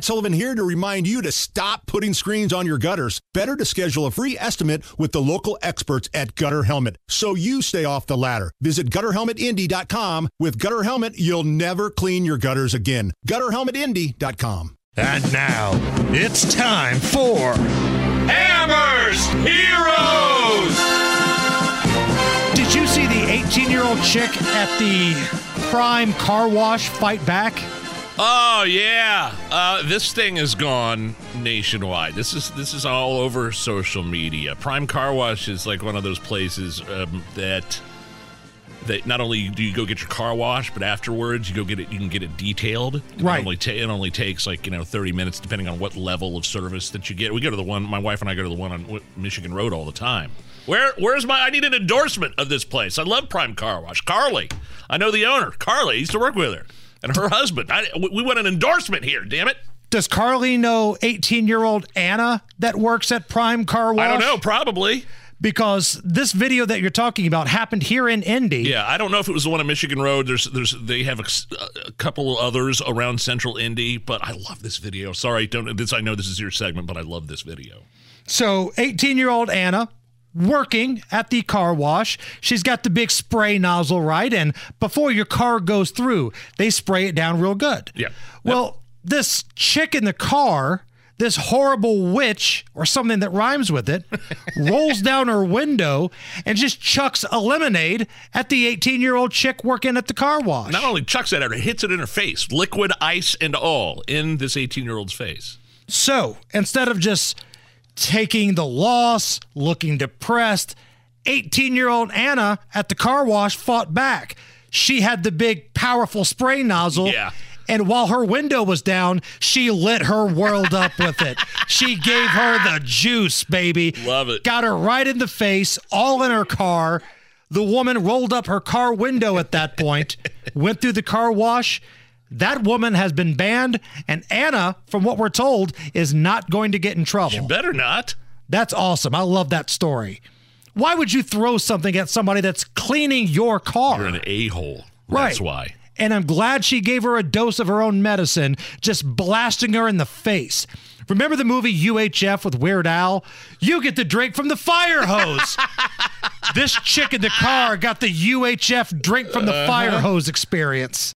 Matt Sullivan here to remind you to stop putting screens on your gutters. Better to schedule a free estimate with the local experts at Gutter Helmet so you stay off the ladder. Visit gutterhelmetindy.com. With Gutter Helmet, you'll never clean your gutters again. Gutterhelmetindy.com. And now it's time for Hammers Heroes! Did you see the 18 year old chick at the Prime car wash fight back? Oh yeah, uh, this thing is gone nationwide. This is this is all over social media. Prime Car Wash is like one of those places um, that that not only do you go get your car washed, but afterwards you go get it. You can get it detailed. It Right. Only ta- it only takes like you know thirty minutes, depending on what level of service that you get. We go to the one. My wife and I go to the one on Michigan Road all the time. Where where's my? I need an endorsement of this place. I love Prime Car Wash. Carly, I know the owner. Carly I used to work with her and her husband. I, we- want an endorsement here. Damn it. Does Carly know 18 year old Anna that works at Prime Car Wash? I don't know. Probably. Because this video that you're talking about happened here in Indy. Yeah, I don't know if it was the one on Michigan Road. There's, there's, they have a couple of others around Central Indy, but I love this video. Sorry, don't this. I know this is your segment, but I love this video. So 18 year old Anna working at the car wash. She's got the big spray nozzle, right? And before your car goes through, they spray it down real good. Yeah. Well, this chick in the car, this horrible witch or something that rhymes with it, rolls down her window and just chucks a lemonade at the 18 year old chick working at the car wash. Not only chucks it at her, hits it in her face, liquid ice and all, in this 18 year old's face. So instead of just taking the loss, looking depressed, 18 year old Anna at the car wash fought back. She had the big, powerful spray nozzle. Yeah. And while her window was down, she lit her world up with it. She gave her the juice, baby. Love it. Got her right in the face, all in her car. The woman rolled up her car window at that point, went through the car wash. That woman has been banned, and Anna, from what we're told, is not going to get in trouble. She better not. That's awesome. I love that story. Why would you throw something at somebody that's cleaning your car? You're an a hole. Right. That's why. And I'm glad she gave her a dose of her own medicine, just blasting her in the face. Remember the movie UHF with Weird Al? You get the drink from the fire hose. this chick in the car got the UHF drink from the uh-huh. fire hose experience.